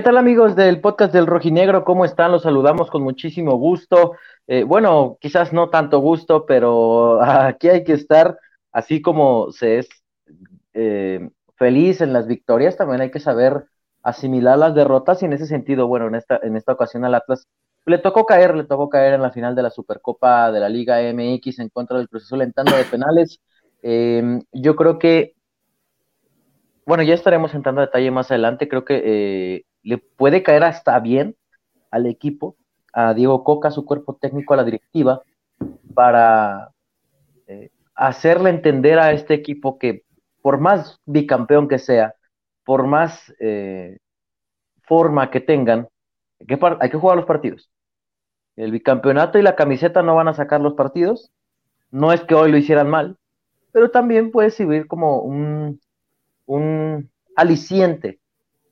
¿Qué tal amigos del podcast del Rojinegro? ¿Cómo están? Los saludamos con muchísimo gusto. Eh, bueno, quizás no tanto gusto, pero aquí hay que estar, así como se es eh, feliz en las victorias, también hay que saber asimilar las derrotas y en ese sentido, bueno, en esta, en esta ocasión al Atlas le tocó caer, le tocó caer en la final de la Supercopa de la Liga MX en contra del proceso lentando de penales. Eh, yo creo que, bueno, ya estaremos entrando a detalle más adelante, creo que eh, le puede caer hasta bien al equipo, a Diego Coca, su cuerpo técnico, a la directiva, para eh, hacerle entender a este equipo que por más bicampeón que sea, por más forma que tengan, hay que jugar los partidos. El bicampeonato y la camiseta no van a sacar los partidos. No es que hoy lo hicieran mal, pero también puede servir como un, un aliciente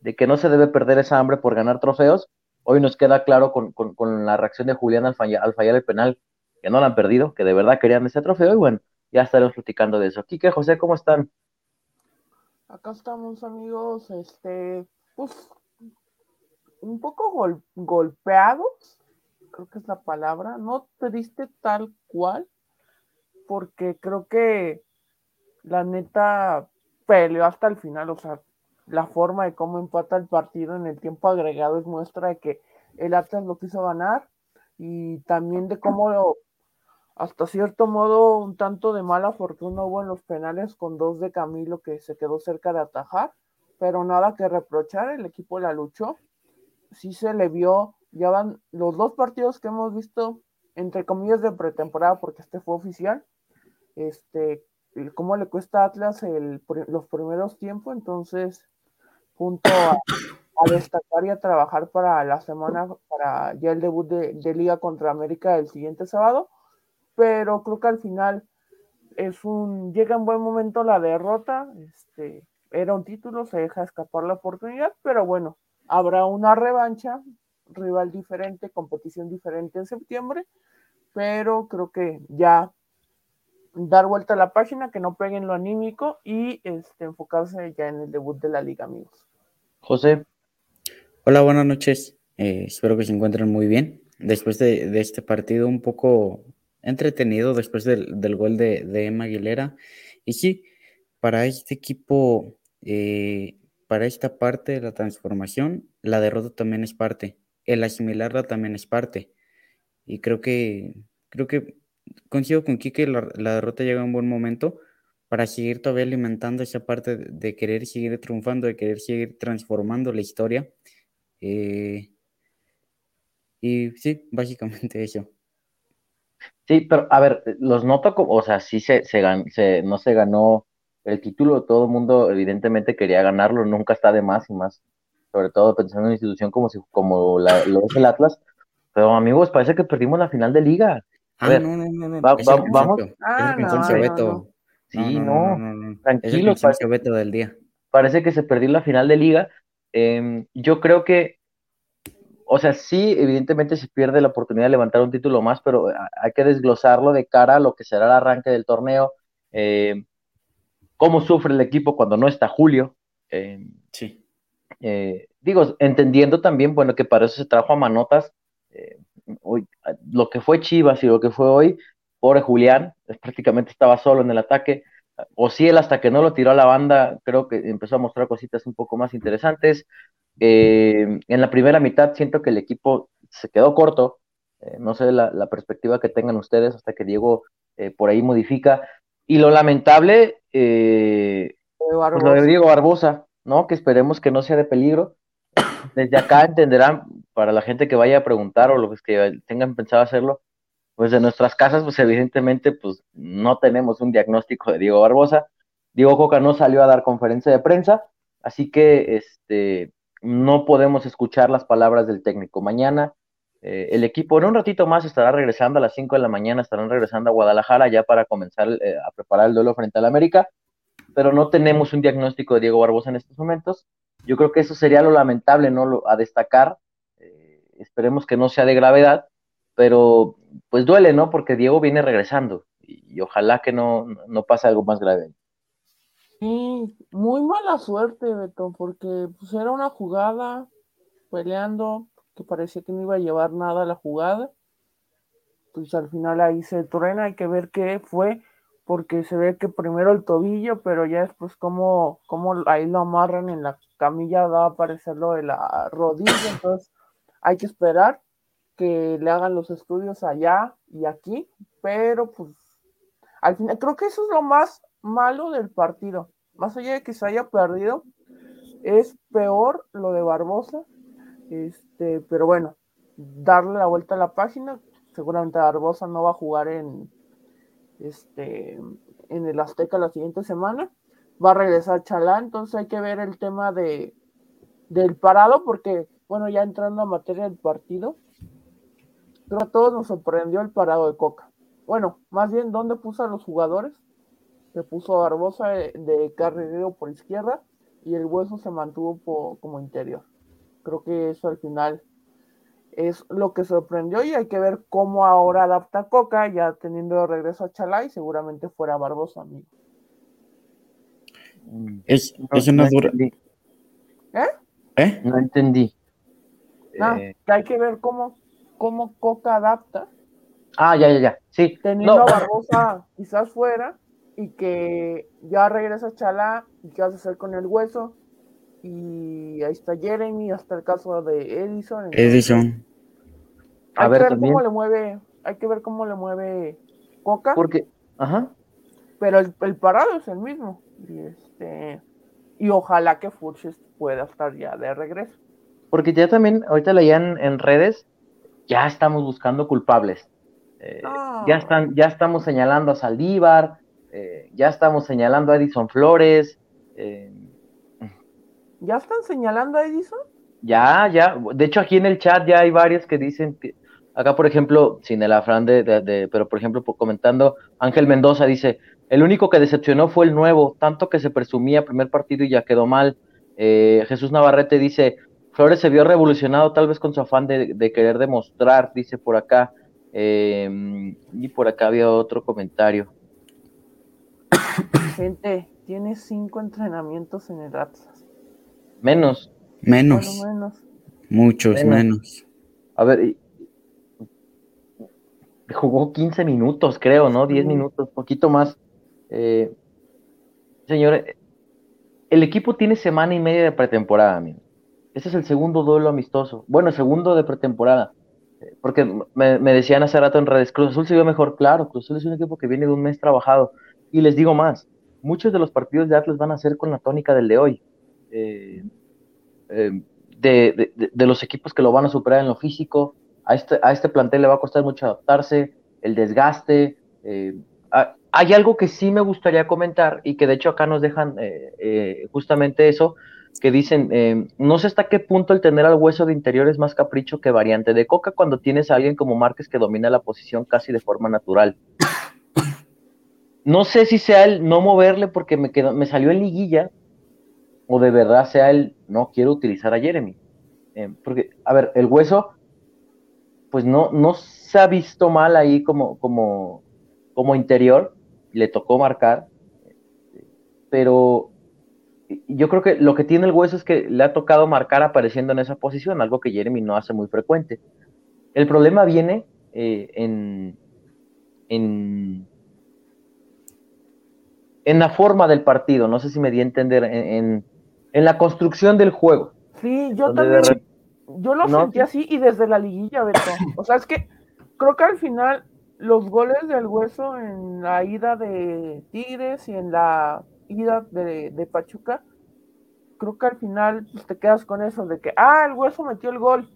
de que no se debe perder esa hambre por ganar trofeos. Hoy nos queda claro con, la reacción de Julián al fallar, al fallar el penal, que no lo han perdido, que de verdad querían ese trofeo. Y bueno, ya estaremos platicando de eso. Quique, José, ¿cómo están? Acá estamos, amigos. Este, pues, un poco golpeados, creo que es la palabra, no triste tal cual, porque creo que la neta peleó hasta el final, o sea, la forma de cómo empata el partido en el tiempo agregado es muestra de que el Atlas lo quiso ganar y también de cómo hasta cierto modo un tanto de mala fortuna hubo en los penales con dos de Camilo que se quedó cerca de atajar, pero nada que reprochar, el equipo la luchó sí se le vio, ya van los dos partidos que hemos visto, entre comillas, de pretemporada, porque este fue oficial, este, cómo le cuesta a Atlas el, los primeros tiempos, entonces, junto a, destacar y a trabajar para la semana, para ya el debut de, Liga contra América el siguiente sábado, pero creo que al final es un, llega en buen momento la derrota, este, era un título, se deja escapar la oportunidad, pero bueno, Habrá una revancha, rival diferente, competición diferente en septiembre, pero creo que ya dar vuelta a la página, que no peguen lo anímico y este, enfocarse ya en el debut de la liga, amigos. José. Hola, buenas noches. Eh, espero que se encuentren muy bien. Después de, este partido un poco entretenido, después del, gol de, de, Emma Aguilera. Y sí, para este equipo eh, para esta parte de la transformación, la derrota también es parte, el asimilarla también es parte. Y creo que, creo que coincido con Kike, la, la derrota llega en un buen momento para seguir todavía alimentando esa parte de, querer seguir triunfando, de querer seguir transformando la historia. Eh, y sí, básicamente eso. Sí, pero a ver, los noto como, o sea, sí se, se, se no se ganó el título, todo el mundo evidentemente quería ganarlo, nunca está de más y más, sobre todo pensando en una institución como, si, como la, lo es el Atlas. Pero amigos, parece que perdimos la final de liga. Ah, no, no, no, no. vamos. Ah, no, Sí, no, tranquilo. Beto del día. Parece que se perdió la final de liga. Em, yo creo que, o sea, sí, evidentemente se pierde la oportunidad de levantar un título más, pero hay que desglosarlo de cara a lo que será el arranque del torneo. Eh, cómo sufre el equipo cuando no está Julio. Eh, sí. Eh, digo, entendiendo también, bueno, que para eso se trajo a Manotas. Eh, hoy, lo que fue Chivas y lo que fue hoy, pobre Julián, prácticamente estaba solo en el ataque. O si él hasta que no lo tiró a la banda, creo que empezó a mostrar cositas un poco más interesantes. en la primera mitad siento que el equipo se quedó corto. no sé la, la, perspectiva que tengan ustedes hasta que Diego por ahí modifica. Y lo lamentable, eh, pues lo de Diego Barbosa, ¿no? Que esperemos que no sea de peligro. Desde acá entenderán, para la gente que vaya a preguntar o los que tengan pensado hacerlo, pues de nuestras casas, pues evidentemente, pues no tenemos un diagnóstico de Diego Barbosa. Diego Coca no salió a dar conferencia de prensa, así que este, no podemos escuchar las palabras del técnico. Mañana eh, el equipo en un ratito más estará regresando a las 5 de la mañana, estarán regresando a Guadalajara ya para comenzar eh, a preparar el duelo frente al América, pero no tenemos un diagnóstico de Diego Barbosa en estos momentos. Yo creo que eso sería lo lamentable, ¿no? Lo, a destacar. Eh, esperemos que no sea de gravedad, pero pues duele, ¿no? Porque Diego viene regresando y, ojalá que no, no pase algo más grave. Sí, muy mala suerte, Beto, porque pues era una jugada peleando, que parecía que no iba a llevar nada a la jugada. Pues al final ahí se truena, hay que ver qué fue, porque se ve que primero el tobillo, pero ya después como, como ahí lo amarran en la camilla, va a aparecer lo de la rodilla, entonces hay que esperar que le hagan los estudios allá y aquí, pero pues al final creo que eso es lo más malo del partido. Más allá de que se haya perdido, es peor lo de Barbosa. Este, pero bueno, darle la vuelta a la página. Seguramente Barbosa no va a jugar en este en el Azteca la siguiente semana. Va a regresar Chalá, entonces hay que ver el tema de del parado, porque, bueno, ya entrando a materia del partido, pero a todos nos sorprendió el parado de Coca. Bueno, más bien, ¿dónde puso a los jugadores? Se puso Barbosa de, de carrilero por izquierda y el hueso se mantuvo como interior. Creo que eso al final es lo que sorprendió y hay que ver cómo ahora adapta Coca, ya teniendo de regreso a Chalai, seguramente fuera Barbosa, amigo. Es, es una dura. ¿Eh? ¿Eh? No entendí. Ah, eh, que hay que ver cómo, cómo Coca adapta Ah, ya, ya, ya. Sí. Teniendo a Barbosa quizás fuera y que ya regresa Chalá y qué vas a hacer con el hueso. Y ahí está Jeremy, hasta el caso de Edison. Edison. Hay a que ver, cómo le mueve, hay que ver cómo le mueve Coca. Porque, ajá. Pero el, parado es el mismo. Y este y ojalá que Furches pueda estar ya de regreso. Porque ya también, ahorita leían en redes, ya estamos buscando culpables. Eh, ya, están, ya estamos señalando a Saldívar, eh, ya estamos señalando a Edison Flores. Eh, ¿Ya están señalando a Edison? Ya, ya. De hecho, aquí en el chat ya hay varios que dicen que. Acá, por ejemplo, sin el afrán de, pero por ejemplo, comentando, Ángel Mendoza dice: el único que decepcionó fue el nuevo, tanto que se presumía primer partido y ya quedó mal. Jesús Navarrete dice: Flores se vio revolucionado, tal vez con su afán de querer demostrar, dice por acá. Em, y por acá había otro comentario. Gente, tiene cinco entrenamientos en el Atlas. Menos. Menos. Muchos menos. A ver, jugó 15 minutos, creo, ¿no? 10 minutos, poquito más. Eh, señor, el equipo tiene semana y media de pretemporada, amigo. Ese es el segundo duelo amistoso. Bueno, segundo de pretemporada. Porque me, decían hace rato en redes, Cruz Azul se vio mejor, claro, Cruz Azul es un equipo que viene de un mes trabajado. Y les digo más, muchos de los partidos de Atlas van a ser con la tónica del de hoy. Eh, eh, de, los equipos que lo van a superar en lo físico, a este, a este plantel le va a costar mucho adaptarse, el desgaste. Eh, hay algo que sí me gustaría comentar y que de hecho acá nos dejan justamente eso, que dicen, no sé hasta qué punto el tener al hueso de interior es más capricho que variante de coca cuando tienes a alguien como Márquez que domina la posición casi de forma natural. No sé si sea el no moverle porque me, quedó, me salió en liguilla o de verdad sea el no quiero utilizar a Jeremy. Eh, porque, a ver, el hueso, pues no, no se ha visto mal ahí como, como, como interior, le tocó marcar, pero yo creo que lo que tiene el hueso es que le ha tocado marcar apareciendo en esa posición, algo que Jeremy no hace muy frecuente. El problema viene eh, en, en, en, la forma del partido, no sé si me di a entender, en, en la construcción del juego. Sí, yo también, yo lo sentí así y desde la liguilla, Beto. O sea, es que creo que al final los goles del hueso en la ida de Tigres y en la ida de, Pachuca, creo que al final pues, te quedas con eso de que, ah, el hueso metió el gol.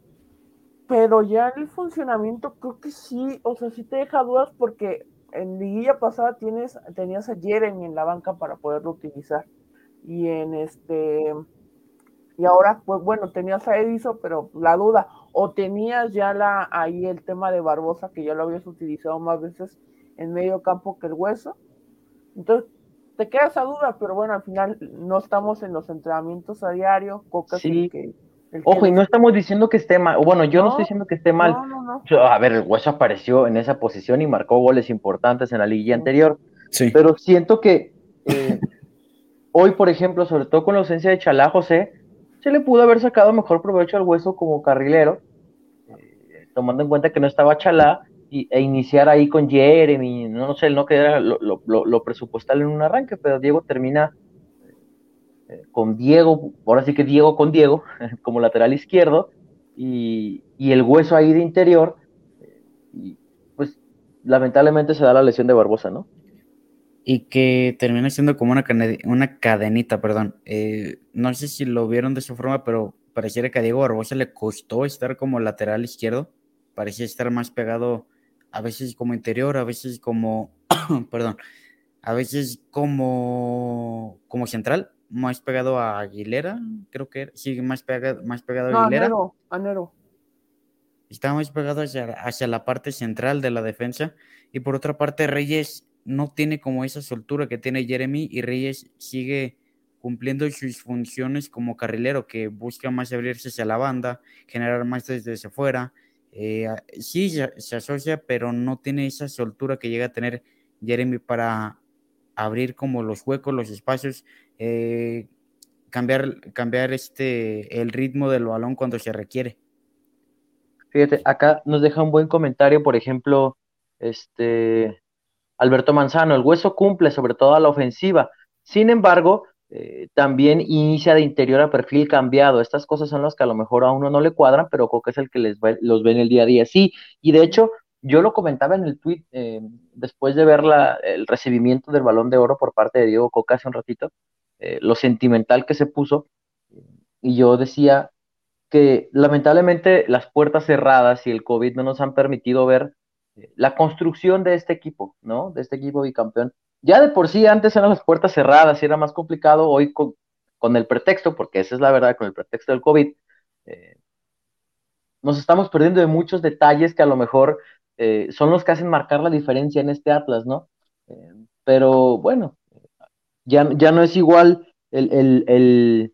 Pero ya en el funcionamiento creo que sí, o sea, sí te deja dudas porque en liguilla pasada tienes, tenías a Jeremy en la banca para poderlo utilizar. Y en este, y ahora, pues bueno, tenías a Edison, pero la duda, o tenías ya la, ahí el tema de Barbosa, que ya lo habías utilizado más veces en medio campo que el hueso. Entonces, te queda esa duda, pero bueno, al final no estamos en los entrenamientos a diario. Coca sí. Ojo, y no estamos diciendo que esté mal. Bueno, yo no, estoy diciendo que esté mal. No, no, a ver, el hueso apareció en esa posición y marcó goles importantes en la liguilla anterior. Sí. Pero siento que eh, hoy, por ejemplo, sobre todo con la ausencia de Chalá José, se le pudo haber sacado mejor provecho al hueso como carrilero, eh, tomando en cuenta que no estaba Chalá, y, e iniciar ahí con Jeremy, no sé, no que era lo, presupuestal en un arranque, pero Diego termina eh, con Diego, ahora sí que Diego con Diego, como lateral izquierdo, y, y el hueso ahí de interior, y pues lamentablemente se da la lesión de Barbosa, ¿no? Y que termina siendo como una, una cadenita, perdón. Eh, no sé si lo vieron de esa forma, pero pareciera que a Diego Barbosa le costó estar como lateral izquierdo. Parecía estar más pegado a veces como interior, a veces como, perdón, a veces como, como central, más pegado a Aguilera, creo que sí, más, pegado, más pegado a Aguilera. A Nero, Estaba más pegado hacia, hacia la parte central de la defensa. Y por otra parte, Reyes no tiene como esa soltura que tiene Jeremy y Reyes sigue cumpliendo sus funciones como carrilero, que busca más abrirse hacia la banda, generar más desde fuera. Eh, sí, se asocia, pero no tiene esa soltura que llega a tener Jeremy para abrir como los huecos, los espacios, eh, cambiar, cambiar este, el ritmo del balón cuando se requiere. Fíjate, acá nos deja un buen comentario, por ejemplo, este Alberto Manzano, el hueso cumple sobre todo a la ofensiva. Sin embargo, eh, también inicia de interior a perfil cambiado. Estas cosas son las que a lo mejor a uno no le cuadran, pero Coca es el que les los ve en el día a día. Sí, y de hecho, yo lo comentaba en el tweet eh, después de ver el recibimiento del balón de oro por parte de Diego Coca hace un ratito, eh, lo sentimental que se puso. Y yo decía que lamentablemente las puertas cerradas y el COVID no nos han permitido ver la construcción de este equipo, ¿no? De este equipo bicampeón. Ya de por sí antes eran las puertas cerradas y era más complicado, hoy con, el pretexto, porque esa es la verdad, con el pretexto del COVID, eh, nos estamos perdiendo de muchos detalles que a lo mejor eh, son los que hacen marcar la diferencia en este Atlas, ¿no? Eh, pero bueno, ya, ya no es igual el,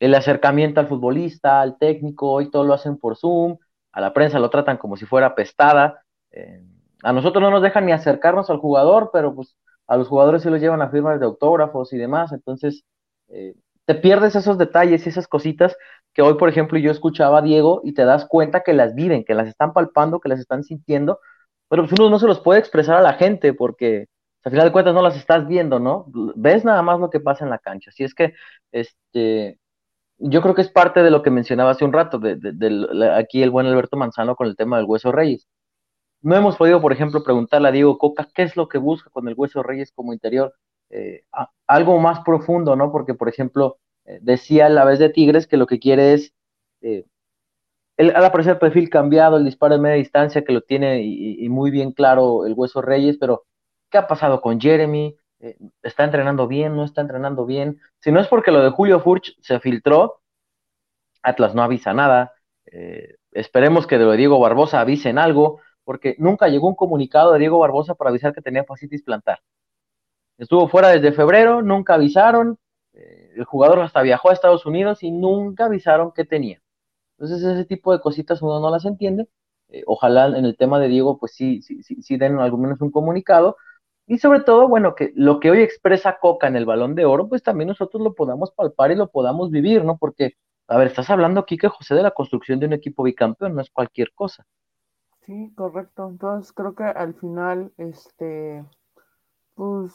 el acercamiento al futbolista, al técnico, hoy todo lo hacen por Zoom, a la prensa lo tratan como si fuera pestada, eh, a nosotros no nos dejan ni acercarnos al jugador, pero pues a los jugadores se los llevan a firmas de autógrafos y demás, entonces eh, te pierdes esos detalles y esas cositas que hoy, por ejemplo, yo escuchaba a Diego y te das cuenta que las viven, que las están palpando, que las están sintiendo, pero pues uno no se los puede expresar a la gente porque pues, al final de cuentas no las estás viendo, ¿no? Ves nada más lo que pasa en la cancha. Así es que, este, yo creo que es parte de lo que mencionaba hace un rato, de, aquí el buen Alberto Manzano con el tema del hueso Reyes. No hemos podido, por ejemplo, preguntarle a Diego Coca qué es lo que busca con el Hueso Reyes como interior. Eh, algo más profundo, ¿no? Porque, por ejemplo, eh, decía a la vez de Tigres que lo que quiere es, eh, al aparecer el perfil cambiado, el disparo de media distancia, que lo tiene y, muy bien claro el Hueso Reyes, pero ¿qué ha pasado con Jeremy? ¿Está entrenando bien? ¿No está entrenando bien? Si no es porque lo de Julio Furch se filtró, Atlas no avisa nada. esperemos que de lo de Diego Barbosa avisen algo porque nunca llegó un comunicado de Diego Barbosa para avisar que tenía fascitis plantar. Estuvo fuera desde febrero, nunca avisaron, eh, el jugador hasta viajó a Estados Unidos y nunca avisaron que tenía. Entonces ese tipo de cositas uno no las entiende. Eh, ojalá en el tema de Diego pues sí, sí, sí, sí den al menos un comunicado. Y sobre todo, bueno, que lo que hoy expresa Coca en el balón de oro, pues también nosotros lo podamos palpar y lo podamos vivir, ¿no? Porque, a ver, estás hablando aquí que José de la construcción de un equipo bicampeón, no es cualquier cosa. Sí, correcto. Entonces creo que al final, este, pues,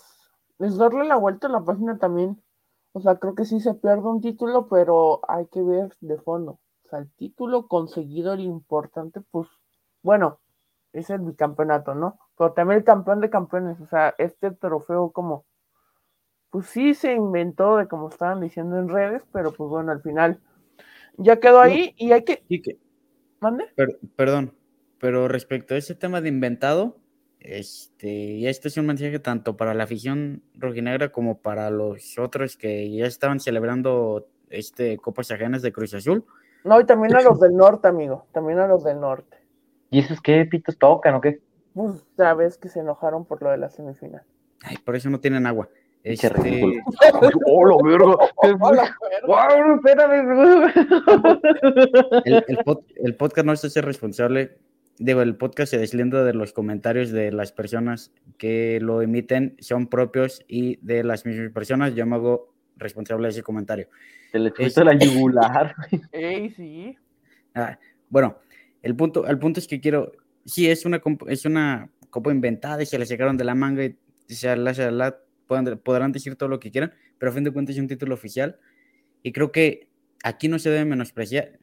es darle la vuelta a la página también. O sea, creo que sí se pierde un título, pero hay que ver de fondo. O sea, el título conseguido, lo importante, pues, bueno, es el bicampeonato, ¿no? Pero también el campeón de campeones. O sea, este trofeo como, pues sí se inventó de como estaban diciendo en redes, pero pues bueno, al final ya quedó ahí y hay que... ¿Mande? perdón, pero respecto a ese tema de inventado, este, y esto es un mensaje tanto para la afición rojinegra como para los otros que ya estaban celebrando este Copas Ajenas de Cruz Azul. No, y también a los del norte, amigo, también a los del norte. ¿Y esos qué pitos tocan o qué? Pues sabes que se enojaron por lo de la semifinal. Ay, por eso no tienen agua. Este... ¡Oh, verga! el, el, el, podcast no es ese responsable digo, el podcast se deslinda de los comentarios de las personas que lo emiten, son propios y de las mismas personas. Yo me hago responsable de ese comentario. Te le tuviste la yugular. Ey, sí. Ah, bueno, el punto, el punto es que quiero, sí, es una, es una copa inventada y se la sacaron de la manga y se la, se la podrán, podrán decir todo lo que quieran, pero a fin de cuentas es un título oficial y creo que aquí no se debe menospreciar,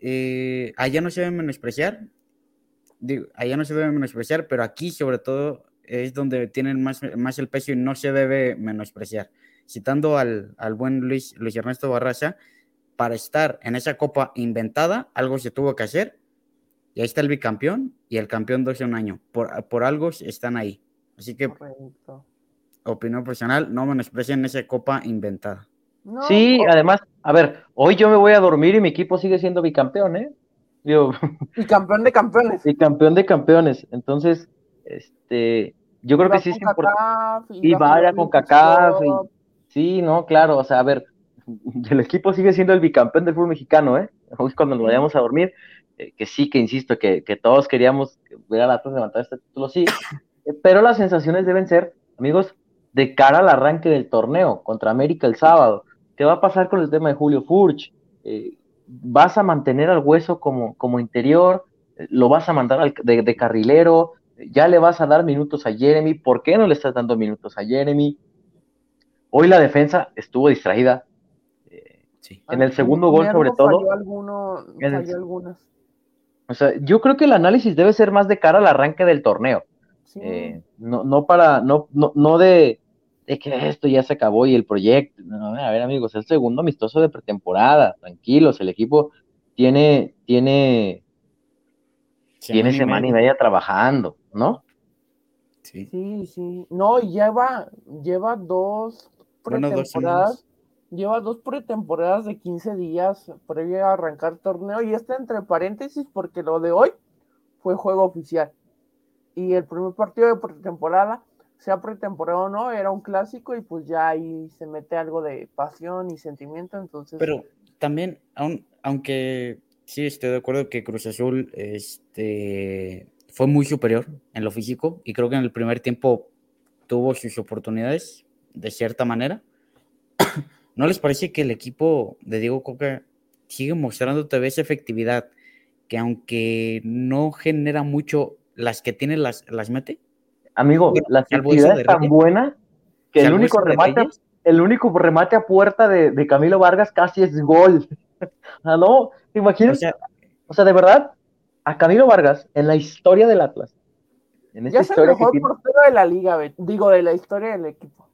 eh, allá no se debe menospreciar, digo, allá no se debe menospreciar, pero aquí sobre todo es donde tienen más, más el peso y no se debe menospreciar. Citando al, al buen Luis, Luis Ernesto Barraza, para estar en esa copa inventada, algo se tuvo que hacer, y ahí está el bicampeón y el campeón de hace un año. Por, por algo están ahí. Así que, Correcto. opinión personal, no menosprecien esa copa inventada. No, Sí, o- además, a ver, hoy yo me voy a dormir y mi equipo sigue siendo bicampeón, ¿eh? Digo, y campeón de campeones. y campeón de campeones. Entonces, este, yo creo que sí es importante. Y vaya con CACAF. Sí, no, claro, o sea, a ver, el equipo sigue siendo el bicampeón del fútbol mexicano, ¿eh? Hoy cuando nos vayamos a dormir, eh, que sí, que insisto, que, que todos queríamos ver a Atlas levantar este título, sí, eh, pero las sensaciones deben ser, amigos, de cara al arranque del torneo contra América el sábado. ¿Qué va a pasar con el tema de Julio Furch? Eh, ¿Vas a mantener al hueso como, como interior? Eh, ¿Lo vas a mandar al- de, de carrilero? ¿Ya le vas a dar minutos a Jeremy? ¿Por qué no le estás dando minutos a Jeremy? Hoy la defensa estuvo distraída. Eh, Sí. en el segundo gol, sobre todo. Falló, alguno, En el- falló algunas. O sea, yo creo que el análisis debe ser más de cara al arranque del torneo. Sí. Eh, no, no para, no, no, no de, de que esto ya se acabó y el proyecto. No, a ver, amigos, es el segundo amistoso de pretemporada. Tranquilos, el equipo tiene, tiene, tiene semana y media trabajando, ¿no? Sí. Sí, sí. No, y lleva, lleva dos Bueno, pretemporadas. lleva dos pretemporadas de 15 días previo a arrancar torneo. Y está entre paréntesis porque lo de hoy fue juego oficial. Y el primer partido de pretemporada, sea pretemporada o no, era un clásico y pues ya ahí se mete algo de pasión y sentimiento. Entonces, Pero también, aun- aunque sí estoy de acuerdo que Cruz Azul este, fue muy superior en lo físico y creo que en el primer tiempo tuvo sus oportunidades de cierta manera. ¿No les parece que el equipo de Diego Coca sigue mostrando todavía esa efectividad que aunque no genera mucho, las que tiene las, las mete? Amigo, la actividad es tan buena que el único remate, el único remate a puerta de, de Camilo Vargas casi es gol. ah, no, ¿te imaginas? O sea, O sea, de verdad, a Camilo Vargas, en la historia del Atlas, en esta ya es el que mejor tiene- portero de la liga, ve- digo, de la historia del equipo.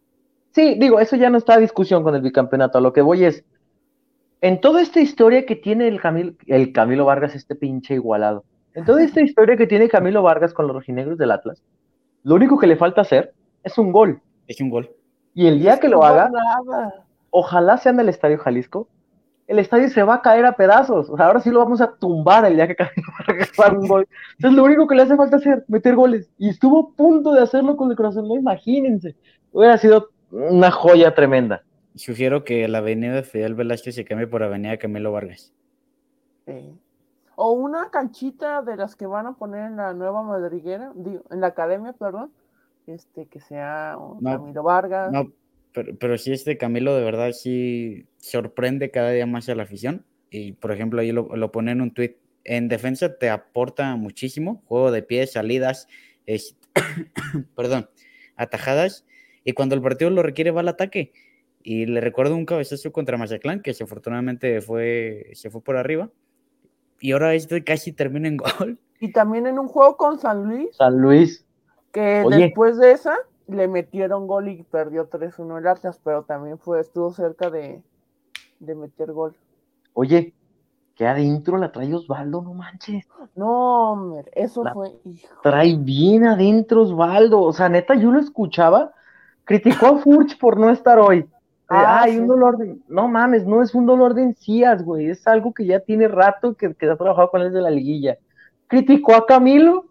Sí, digo, eso ya no está a discusión con el bicampeonato. A lo que voy es, en toda esta historia que tiene el Camilo, el Camilo Vargas, este pinche igualado, en toda esta historia que tiene Camilo Vargas con los rojinegros del Atlas, lo único que le falta hacer es un gol. es un gol. Y el día Es que lo haga, nada. ojalá sea en el Estadio Jalisco, el estadio se va a caer a pedazos. O sea, ahora sí lo vamos a tumbar el día que haga un gol. Entonces, lo único que le hace falta hacer, meter goles. Y estuvo a punto de hacerlo con el corazón, no imagínense. Hubiera sido una joya tremenda. Sugiero que la avenida de Fidel Velázquez se cambie por avenida Camilo Vargas. Sí. O una canchita de las que van a poner en la nueva madriguera, digo, en la academia, perdón, este, que sea No, Camilo Vargas. No, pero, pero sí, este Camilo de verdad sí sorprende cada día más a la afición. Y por ejemplo, ahí lo, lo pone en un tweet. En defensa te aporta muchísimo, juego de pies, salidas, es- perdón, atajadas. Y cuando el partido lo requiere, va al ataque. Y le recuerdo un cabezazo contra Mazatlán, que desafortunadamente fue, se fue por arriba. Y ahora este casi termina en gol. Y también en un juego con San Luis, San Luis, que Oye. después de esa le metieron gol y perdió 3-1 el Atlas, pero también fue, estuvo cerca de, de meter gol. oye, que adentro la trae Osvaldo, no manches. No, hombre, eso La- fue, hijo. Trae bien adentro Osvaldo. O sea, neta, yo lo escuchaba. Criticó a Furch por no estar hoy. Ah, sí. un dolor de. No mames, no es un dolor de encías, güey. Es algo que ya tiene rato que, que ha trabajado con él de la liguilla. Criticó a Camilo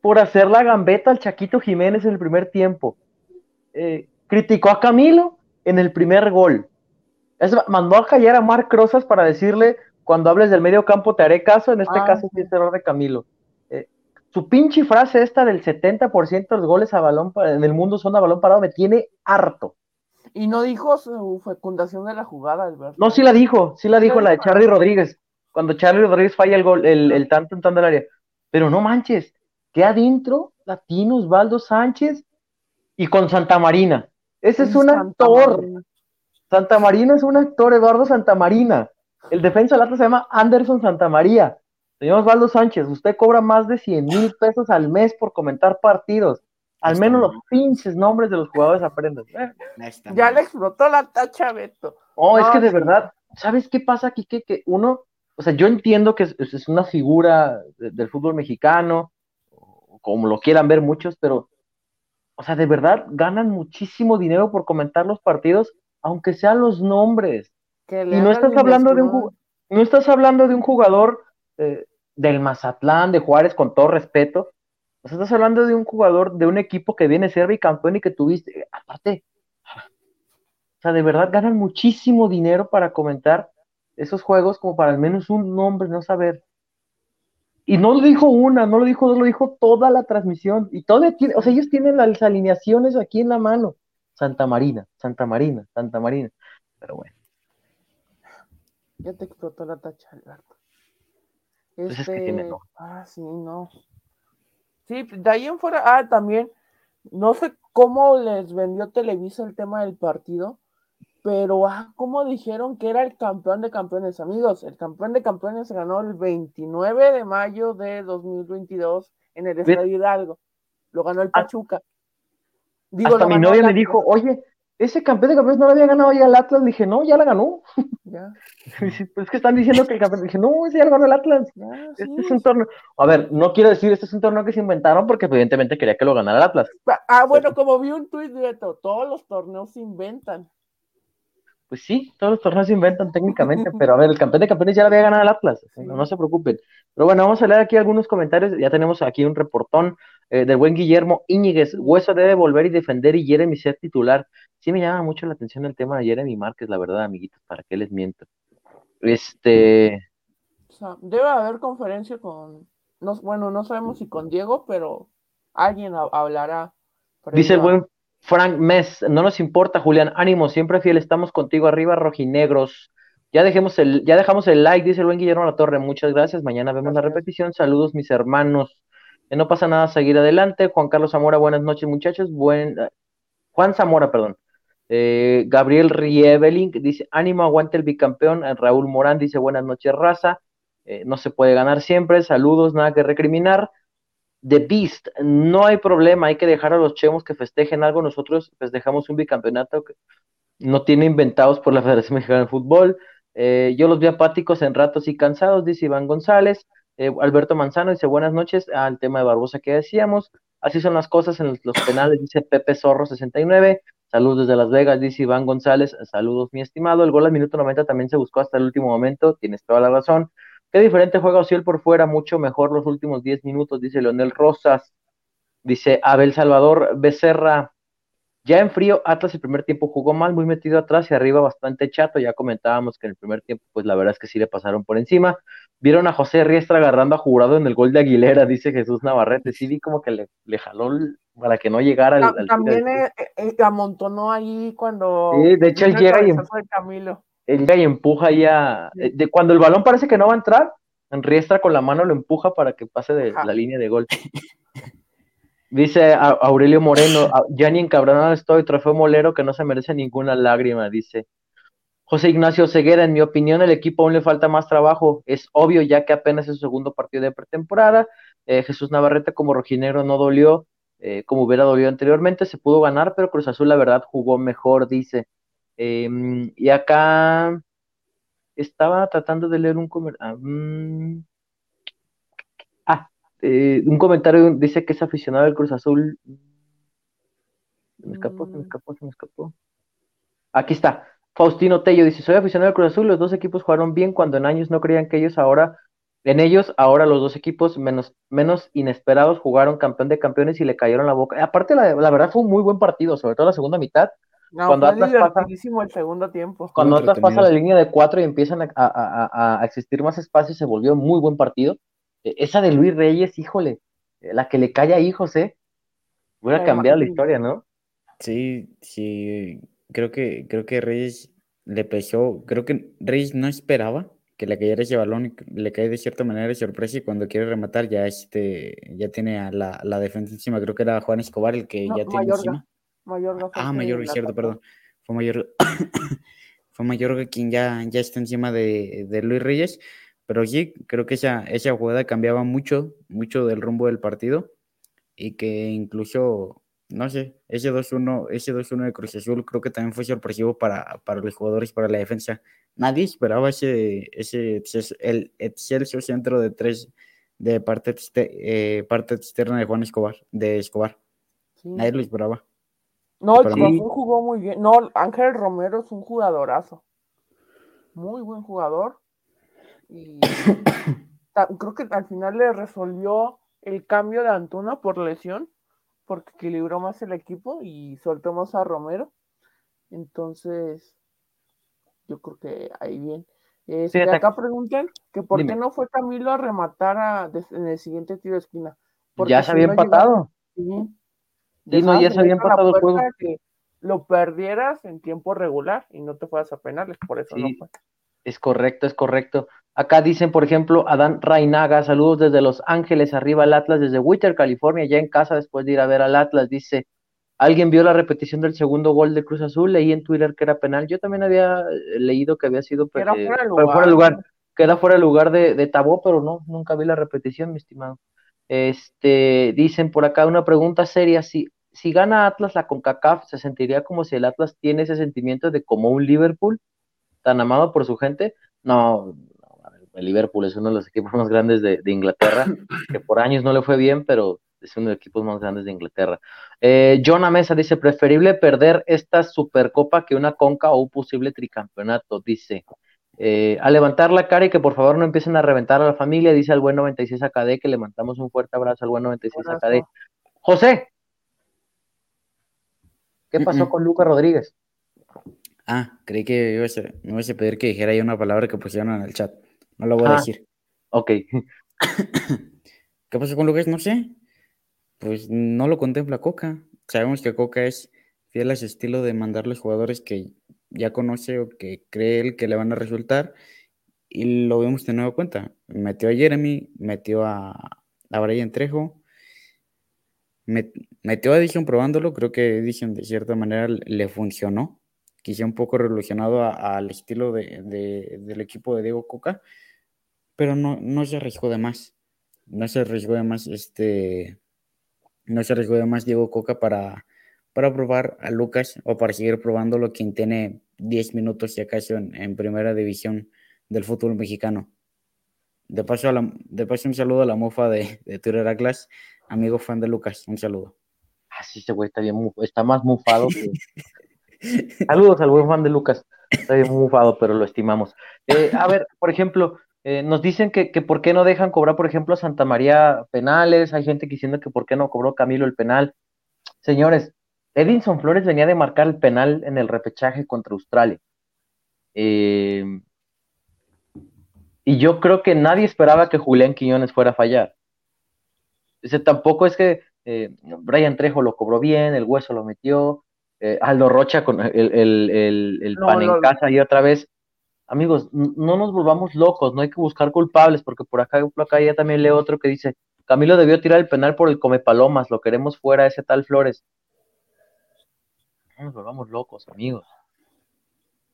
por hacer la gambeta al Chaquito Jiménez en el primer tiempo. Eh, criticó a Camilo en el primer gol. Es mandó a callar a Marc Rosas para decirle: cuando hables del medio campo te haré caso. En este Ah, caso, sí es error de Camilo. Eh, su pinche frase esta del 70% de los goles a balón en el mundo son a balón parado me tiene harto. Y no dijo su fecundación de la jugada, Alberto. No, sí la dijo, sí la dijo la de Charlie Rodríguez. Cuando Charlie Rodríguez falla el gol, el, el tanto en tanto área. Pero no manches, que adentro, Latino, Osvaldo Sánchez y con Santa Marina. Ese es un actor. Santa Marina es un actor, Eduardo Santa Marina. El defensa del se llama Anderson Santa María. Señor Osvaldo Sánchez, usted cobra más de 100 mil pesos al mes por comentar partidos. Al menos los pinches nombres de los jugadores aprendan. Ya le explotó la tacha, Beto. Oh, es que de verdad, ¿sabes qué pasa aquí? Que, uno, o sea, yo entiendo que es, una figura del fútbol mexicano, como lo quieran ver muchos, pero, o sea, de verdad ganan muchísimo dinero por comentar los partidos, aunque sean los nombres. y no estás hablando de un no estás hablando de un jugador eh, del Mazatlán, de Juárez, con todo respeto, o sea, estás hablando de un jugador de un equipo que viene a ser bicampeón y que tuviste, aparte, o sea, de verdad ganan muchísimo dinero para comentar esos juegos como para al menos un nombre, no saber. Y no lo dijo una, no lo dijo dos, lo dijo toda la transmisión. Y todo tiene, o sea, ellos tienen las alineaciones aquí en la mano. Santa Marina, Santa Marina, Santa Marina. Pero bueno. Ya te explotó la tacha, Alberto. Pues este... Ah, sí, no. Sí, de ahí en fuera, ah, también, no sé cómo les vendió Televisa el tema del partido, pero ah, cómo dijeron que era el campeón de campeones, amigos. El campeón de campeones ganó el 29 de mayo de 2022 en el Estadio Hidalgo. Lo ganó el ah. Pachuca. Digo, Hasta mi novia me dijo, oye, ese campeón de campeones no lo había ganado ya el Atlas. Le dije, no, ya la ganó. Ya. pues que están diciendo que el campeón. Le dije, no, ese ya lo ganó el Atlas. este es un torneo. A ver, no quiero decir, este es un torneo que se inventaron porque evidentemente quería que lo ganara el Atlas. Ah, bueno, como vi un tuit de todos los torneos se inventan. Pues sí, todos los torneos se inventan técnicamente, pero a ver, el campeón de campeones ya lo había ganado el Atlas, no, no, se preocupen. Pero bueno, vamos a leer aquí algunos comentarios, ya tenemos aquí un reportón eh, del buen Guillermo Íñiguez, Hueso debe volver y defender y Jeremy ser titular. Sí me llama mucho la atención el tema de Jeremy Márquez, la verdad, amiguitos, para que les miento. Este... debe haber conferencia con, no, bueno, no sabemos si con Diego, pero alguien hablará. Dice el buen Frank Mess, no nos importa, Julián, ánimo, siempre fiel, estamos contigo arriba, rojinegros. Ya dejemos el, ya dejamos el like, dice el buen Guillermo La Torre, muchas gracias. Mañana vemos la repetición. Saludos, mis hermanos. Eh, no pasa nada, seguir adelante. Juan Carlos Zamora, buenas noches, muchachos. Buen, eh, Juan Zamora, perdón. Eh, Gabriel Rievelink dice, ánimo, aguante el bicampeón. Raúl Morán dice, buenas noches, raza. no se puede ganar siempre. Saludos, nada que recriminar. The Beast, no hay problema, hay que dejar a los chemos que festejen algo, nosotros festejamos un bicampeonato que no tiene inventados por la Federación Mexicana de Fútbol, eh, yo los vi apáticos en ratos y cansados, dice Iván González, eh, Alberto Manzano dice buenas noches al tema de Barbosa que decíamos, así son las cosas en los, penales, dice Pepe Zorro 69, saludos desde Las Vegas, dice Iván González, saludos mi estimado, el gol al minuto 90 también se buscó hasta el último momento, tienes toda la razón, Qué diferente juega Ociel por fuera, mucho mejor los últimos 10 minutos, dice Leonel Rosas. Dice Abel Salvador Becerra. Ya en frío, Atlas el primer tiempo jugó mal, muy metido atrás y arriba bastante chato. Ya comentábamos que en el primer tiempo, pues la verdad es que sí le pasaron por encima. Vieron a José Riestra agarrando a jurado en el gol de Aguilera, dice Jesús Navarrete. Sí vi como que le, le jaló para que no llegara al, También eh, eh, amontonó ahí cuando. Sí, de hecho él llega y. Camilo él y empuja ya. Eh, de, cuando el balón parece que no va a entrar, Riestra con la mano lo empuja para que pase de la línea de gol. Dice Aurelio Moreno, ya ni encabronado estoy, trofeo molero que no se merece ninguna lágrima, dice. José Ignacio Ceguera, en mi opinión, el equipo aún le falta más trabajo. Es obvio, ya que apenas es su segundo partido de pretemporada. Eh, Jesús Navarrete, como rojinegro, no dolió eh, como hubiera dolido anteriormente. Se pudo ganar, pero Cruz Azul, la verdad, jugó mejor, dice. Em, y acá estaba tratando de leer un comentario. Ah, mm, ah eh, un comentario dice que es aficionado al Cruz Azul. Se me escapó, se me mm. escapó, se me escapó. Aquí está. Faustino Tello dice: Soy aficionado al Cruz Azul. Los dos equipos jugaron bien cuando en años no creían que ellos ahora. En ellos, ahora los dos equipos menos, menos inesperados jugaron campeón de campeones y le cayeron la boca. Aparte, la, la verdad fue un muy buen partido, sobre todo la segunda mitad cuando Atlas pasa, el segundo tiempo. Cuando Atlas pasa la línea de cuatro y empiezan a, existir más espacios, se volvió muy buen partido. E, esa de Luis Reyes, híjole, eh, la que le cae a hijos, ¿eh? Hubiera cambiado la historia, ¿no? Sí, sí. creo que, creo que Reyes le pesó, creo que Reyes no esperaba que le cayera ese balón y le cae de cierta manera de sorpresa y cuando quiere rematar ya este ya tiene a la, la defensa encima. Creo que era Juan Escobar el que ya tiene encima. Ah, Mayorga, cierto, perdón. Fue Mayorga. fue Mayorga quien ya, ya está encima de, de, Luis Reyes. Pero sí, creo que esa, esa jugada cambiaba mucho, mucho del rumbo del partido y que incluso no sé, ese 2-1, ese 2-1 de Cruz Azul creo que también fue sorpresivo para, para los jugadores, para la defensa. Nadie esperaba ese, ese el excelso centro de tres de parte, eh, parte externa de Juan Escobar, de Escobar. Nadie lo esperaba. No, el Cruz jugó muy bien. No, Ángel Romero es un jugadorazo. Muy buen jugador. Y creo que al final le resolvió el cambio de Antuna por lesión porque equilibró más el equipo y soltó más a Romero. Entonces, yo creo que ahí bien. Este, acá preguntan que por qué no fue Camilo a rematar en el siguiente tiro de esquina. ya se había empatado. sí. No, ya se había empatado el juego. Que lo perdieras en tiempo regular y no te fueras a penales, por eso no fue. Es correcto, es correcto. Acá dicen, por ejemplo, Adán Rainaga, saludos desde Los Ángeles, arriba al Atlas, desde Witter, California, ya en casa después de ir a ver al Atlas. Dice, ¿alguien vio la repetición del segundo gol de Cruz Azul? Leí en Twitter que era penal. Yo también había eh, leído que había sido eh, fuera, de lugar. Queda fuera de lugar de, de Tabó, pero no, nunca vi la repetición, mi estimado. Este, dicen por acá una pregunta seria, si, si gana Atlas la CONCACAF, ¿se sentiría como si el Atlas tiene ese sentimiento de como un Liverpool, tan amado por su gente? No, el Liverpool es uno de los equipos más grandes de, Inglaterra, que por años no le fue bien, pero es uno de los equipos más grandes de Inglaterra. Eh, John Amesa dice, preferible perder esta Supercopa que una Conca o un posible tricampeonato, dice. Eh, a levantar la cara y que por favor no empiecen a reventar a la familia, dice al buen 96 AKD, que le mandamos un fuerte abrazo al buen 96 AKD. José, ¿qué pasó con Lucas Rodríguez? Ah, creí que a me ibas a pedir que dijera ahí una palabra que pusieron en el chat. No lo voy a ah, decir. Ok. ¿Qué pasó con Lucas? No sé. Pues no lo contempla Coca. Sabemos que Coca es fiel a ese estilo de mandarle jugadores que ya conoce o que cree él que le van a resultar. Y lo vemos de nuevo cuenta. Metió a Jeremy, metió a, a Brian Trejo, metió a Edition probándolo. Creo que Edition de cierta manera le funcionó. Quizá un poco revolucionado al estilo de, del equipo de Diego Coca pero no, no se arriesgó de más. No se arriesgó de más, este, no se arriesgó de más Diego Coca para, para probar a Lucas o para seguir probándolo quien tiene 10 minutos y acaso en, primera división del fútbol mexicano. De paso, de paso un saludo a la mofa de, de amigo fan de Lucas, un saludo. Ah, sí, ese güey está bien, está más mufado que... Saludos al buen fan de Lucas, está bien mufado, pero lo estimamos. Eh, a ver, por ejemplo, eh, nos dicen que, que por qué no dejan cobrar, por ejemplo, a Santa María penales. Hay gente diciendo que por qué no cobró Camilo el penal. Señores, Edinson Flores venía de marcar el penal en el repechaje contra Australia. Eh, y yo creo que nadie esperaba que Julián Quiñones fuera a fallar. Dice, tampoco es que eh, Brian Trejo lo cobró bien, el hueso lo metió, Aldo Rocha con el, el, pan en casa y otra vez amigos, no nos volvamos locos, no hay que buscar culpables, porque por acá, por acá ya también leo otro que dice, Camilo debió tirar el penal por el come palomas, lo queremos fuera ese tal Flores. No nos volvamos locos, amigos.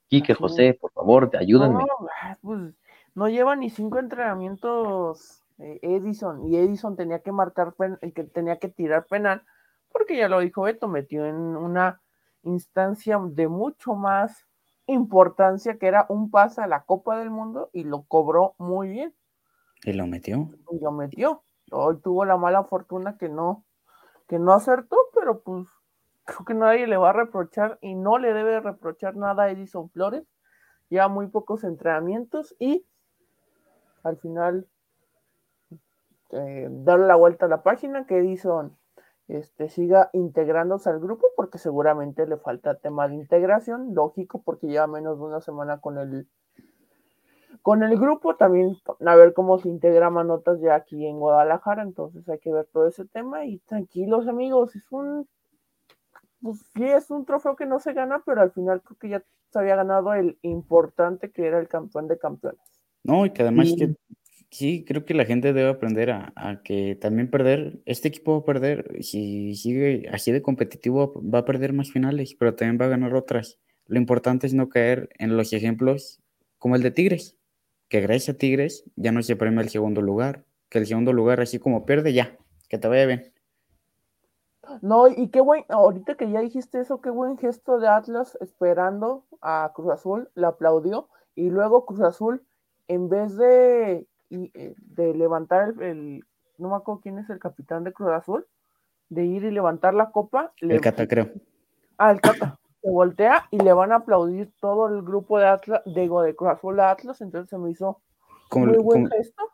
Quique, José, por favor, ayúdenme. No, pues, no lleva ni cinco entrenamientos eh, Edison, y Edison tenía que marcar, que tenía que tirar penal, porque ya lo dijo Beto, metió en una instancia de mucho más importancia que era un pase a la Copa del Mundo y lo cobró muy bien. ¿Y lo metió? Y lo metió. Hoy tuvo la mala fortuna que no, que no acertó, pero pues creo que nadie le va a reprochar y no le debe reprochar nada a Edison Flores. Lleva muy pocos entrenamientos y al final eh, darle la vuelta a la página que Edison este, siga integrándose al grupo, porque seguramente le falta tema de integración, lógico, porque lleva menos de una semana con el, con el grupo, también a ver cómo se integra Manotas ya aquí en Guadalajara, entonces hay que ver todo ese tema y tranquilos amigos, es un pues sí, es un trofeo que no se gana, pero al final creo que ya se había ganado el importante que era el campeón de campeones. No, y que además que sí, creo que la gente debe aprender a, que también perder, este equipo va a perder, si sigue así de competitivo va a perder más finales, pero también va a ganar otras. Lo importante es no caer en los ejemplos como el de Tigres, que gracias a Tigres ya no se premia el segundo lugar, que el segundo lugar así como pierde ya, que te vaya bien. No, y qué buen, ahorita que ya dijiste eso, qué buen gesto de Atlas esperando a Cruz Azul, le aplaudió, y luego Cruz Azul, en vez de, eh, de levantar el, no me acuerdo quién es el capitán de Cruz Azul, de ir y levantar la copa. El Cata, creo. Ah, el Cata. Se voltea y le van a aplaudir todo el grupo de Atlas, digo, de Cruz Azul a Atlas, entonces se me hizo como, muy buen gesto.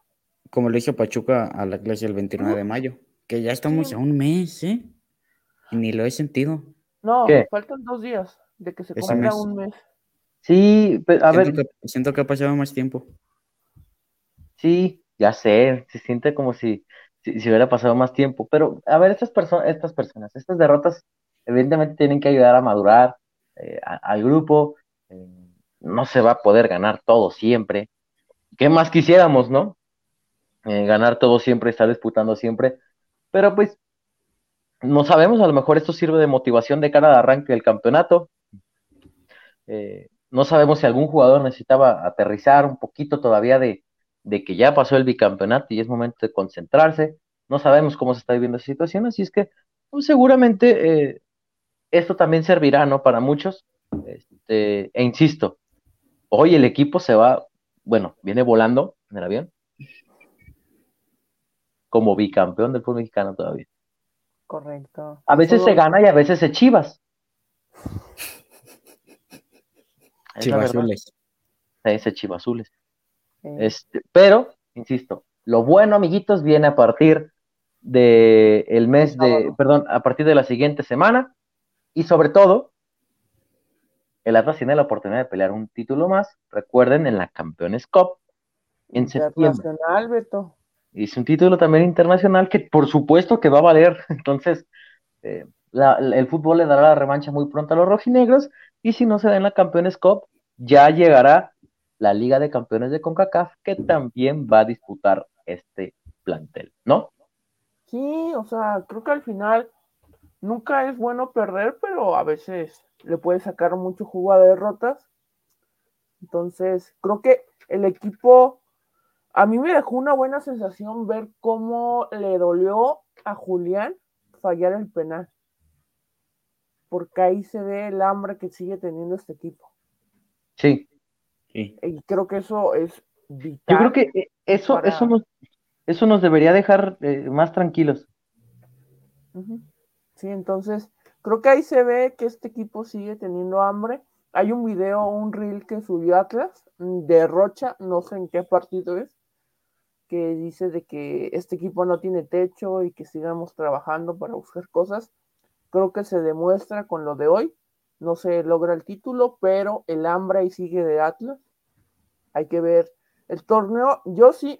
Como le hizo Pachuca a la clase el 29 de mayo, que ya estamos a un mes, ¿eh? Ni lo he sentido. No, faltan dos días de que se cumpla un mes. Sí, a ver. Que, siento que ha pasado más tiempo. Sí, ya sé, se siente como si, si, hubiera pasado más tiempo. Pero, a ver, estas, personas estas personas, estas derrotas, evidentemente tienen que ayudar a madurar eh, al grupo. Eh, no se va a poder ganar todo siempre. ¿Qué más quisiéramos, no? Eh, ganar todo siempre, estar disputando siempre. Pero pues no sabemos, a lo mejor esto sirve de motivación de cara al arranque del campeonato. No sabemos si algún jugador necesitaba aterrizar un poquito todavía de, que ya pasó el bicampeonato y es momento de concentrarse. No sabemos cómo se está viviendo esa situación, así es que pues, seguramente eh, esto también servirá, ¿no? Para muchos. Este, e insisto, hoy el equipo se va, bueno, viene volando en el avión como bicampeón del fútbol mexicano todavía. Correcto. A veces se gana y a veces se chivas. Chivazules. Ese chivazules. Este, pero, insisto, lo bueno, amiguitos, viene a partir de el mes de, perdón, a partir de la siguiente semana y sobre todo, el Atlas tiene la oportunidad de pelear un título más, recuerden, en la Campeones Cup en septiembre. Beto. Es un título también internacional que por supuesto que va a valer. Entonces, eh, el fútbol le dará la revancha muy pronto a los rojinegros. Y si no se da en la Campeones Cup, ya llegará la Liga de Campeones de CONCACAF, que también va a disputar este plantel, ¿no? Sí, o sea, creo que al final nunca es bueno perder, pero a veces le puede sacar mucho jugo a derrotas. Entonces, creo que el equipo a mí me dejó una buena sensación ver cómo le dolió a Julián fallar el penal. Porque ahí se ve el hambre que sigue teniendo este equipo. Sí. Y creo que eso es vital. Yo creo que eh, eso, eso, nos, eso nos debería dejar eh, más tranquilos. Sí, entonces creo que ahí se ve que este equipo sigue teniendo hambre. Hay un video, un reel que subió Atlas de Rocha, no sé en qué partido es, que dice de que este equipo no tiene techo y que sigamos trabajando para buscar cosas. Creo que se demuestra con lo de hoy. No se logra el título, pero el hambre ahí sigue de Atlas. Hay que ver el torneo. Yo sí,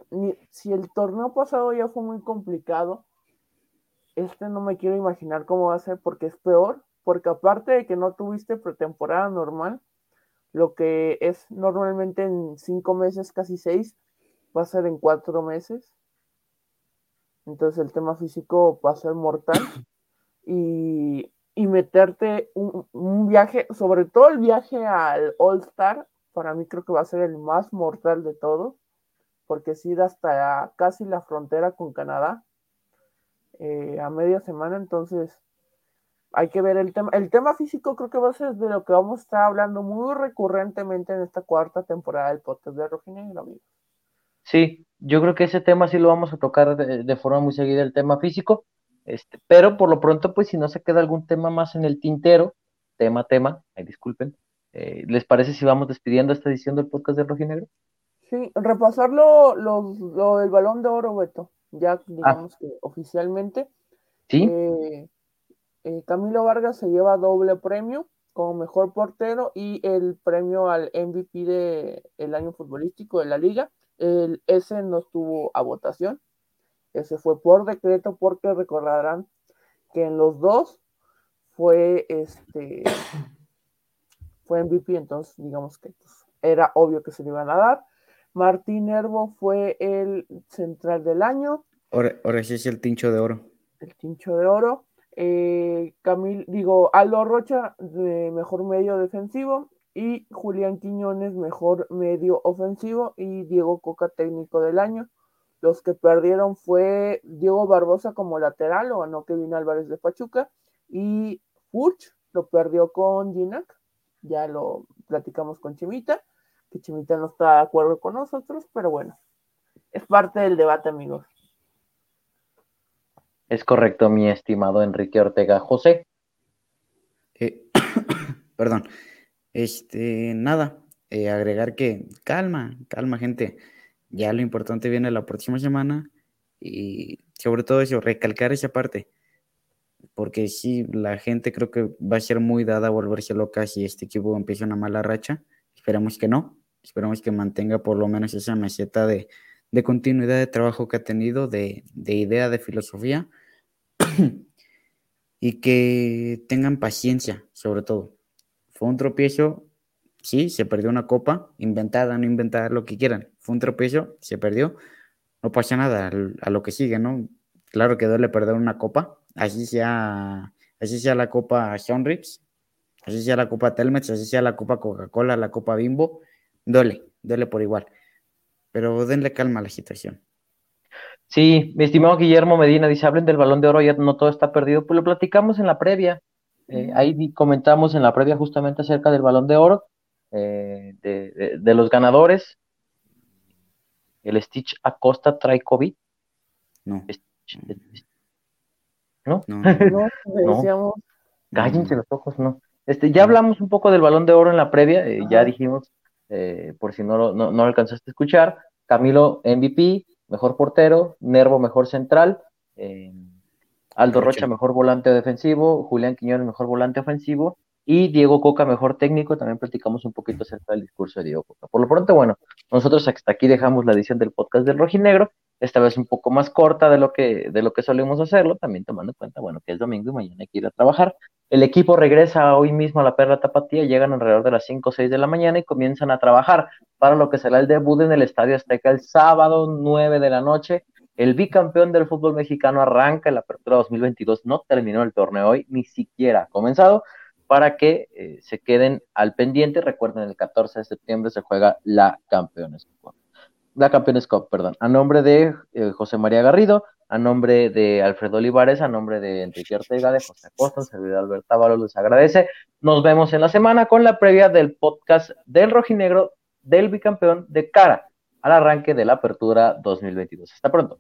si el torneo pasado ya fue muy complicado, este no me quiero imaginar cómo va a ser porque es peor. Porque aparte de que no tuviste pretemporada normal, lo que es normalmente en cinco meses, casi seis, va a ser en cuatro meses. Entonces el tema físico va a ser mortal. Y, meterte un, viaje, sobre todo el viaje al All Star, para mí creo que va a ser el más mortal de todo, porque si ir hasta casi la frontera con Canadá eh, a media semana, entonces hay que ver el tema. El tema físico creo que va a ser de lo que vamos a estar hablando muy recurrentemente en esta cuarta temporada del podcast de Rojinegro, amigos. Sí, yo creo que ese tema sí lo vamos a tocar de, forma muy seguida, el tema físico, este, pero por lo pronto, pues si no se queda algún tema más en el tintero, tema, tema, ay, disculpen, eh, ¿les parece si vamos despidiendo esta edición del podcast de Rojinegro? Sí, repasar lo, lo, del balón de oro, Beto, ya digamos que oficialmente. Sí. Eh, eh, Camilo Vargas se lleva doble premio como mejor portero y el premio al MVP del año futbolístico de la liga. El, ese no estuvo a votación, ese fue por decreto porque recordarán que en los dos fue este fue MVP, entonces digamos que pues, era obvio que se le iban a dar. Martín Herbo fue el central del año. Ahora, sí es el tincho de oro. El tincho de oro. Eh, Camil, digo, Aldo Rocha, de mejor medio defensivo. Y Julián Quiñones, mejor medio ofensivo. Y Diego Coca, técnico del año. Los que perdieron fue Diego Barbosa como lateral, o ganó Kevin Álvarez de Pachuca. Y Furch lo perdió con Ginac. Ya lo platicamos con Chimita que Chimita no está de acuerdo con nosotros, pero bueno, es parte del debate, amigos. Es correcto, mi estimado Enrique Ortega. José. Eh, perdón. Este, nada, eh, agregar que calma, calma, gente. Ya lo importante viene la próxima semana y sobre todo eso, recalcar esa parte. Porque sí, la gente creo que va a ser muy dada a volverse loca si este equipo empieza una mala racha. Esperemos que no. Esperamos que mantenga por lo menos esa meseta de, continuidad de trabajo que ha tenido, de, idea, de filosofía, y que tengan paciencia, sobre todo. Fue un tropiezo, sí, se perdió una copa, inventada, no inventada, lo que quieran. Fue un tropiezo, se perdió, no pasa nada, a lo que sigue, ¿no? Claro que duele perder una copa, así sea, así sea la copa Sean así sea la copa Telmex, así sea la copa Coca-Cola, la copa Bimbo, duele, duele por igual. Pero denle calma a la situación. Sí, mi estimado Guillermo Medina dice, hablen del balón de oro, ya no todo está perdido. Pues lo platicamos en la previa. Eh, ahí comentamos en la previa justamente acerca del balón de oro, eh, de, los ganadores. El Stitch Acosta trae COVID. No. ¿No? No, no. Cállense los ojos, no. Este, ya hablamos un poco del balón de oro en la previa, eh, ya dijimos eh, por si no lo, no, alcanzaste a escuchar. Camilo MVP, mejor portero, Nervo mejor central, eh, Aldo Rocha mejor volante defensivo, Julián Quiñones mejor volante ofensivo y Diego Coca mejor técnico. También platicamos un poquito acerca del discurso de Diego Coca. Por lo pronto, bueno, nosotros hasta aquí dejamos la edición del podcast del Rojinegro esta vez un poco más corta de lo que, de lo que solemos hacerlo, también tomando en cuenta, bueno, que es domingo y mañana hay que ir a trabajar. El equipo regresa hoy mismo a la Perla Tapatía, llegan alrededor de las 5 o 6 de la mañana y comienzan a trabajar para lo que será el debut en el Estadio Azteca el sábado 9 de la noche. El bicampeón del fútbol mexicano arranca en la apertura 2022, no terminó el torneo hoy, ni siquiera ha comenzado, para que eh, se queden al pendiente. Recuerden, el 14 de septiembre se juega la Campeones la Campeones Cup, perdón, a nombre de eh, José María Garrido, a nombre de Alfredo Olivares, a nombre de Enrique Ortega, de José Acosta, servidor Alberto Ábalos, les agradece. Nos vemos en la semana con la previa del podcast del rojinegro del bicampeón de cara al arranque de la apertura 2022. Hasta pronto.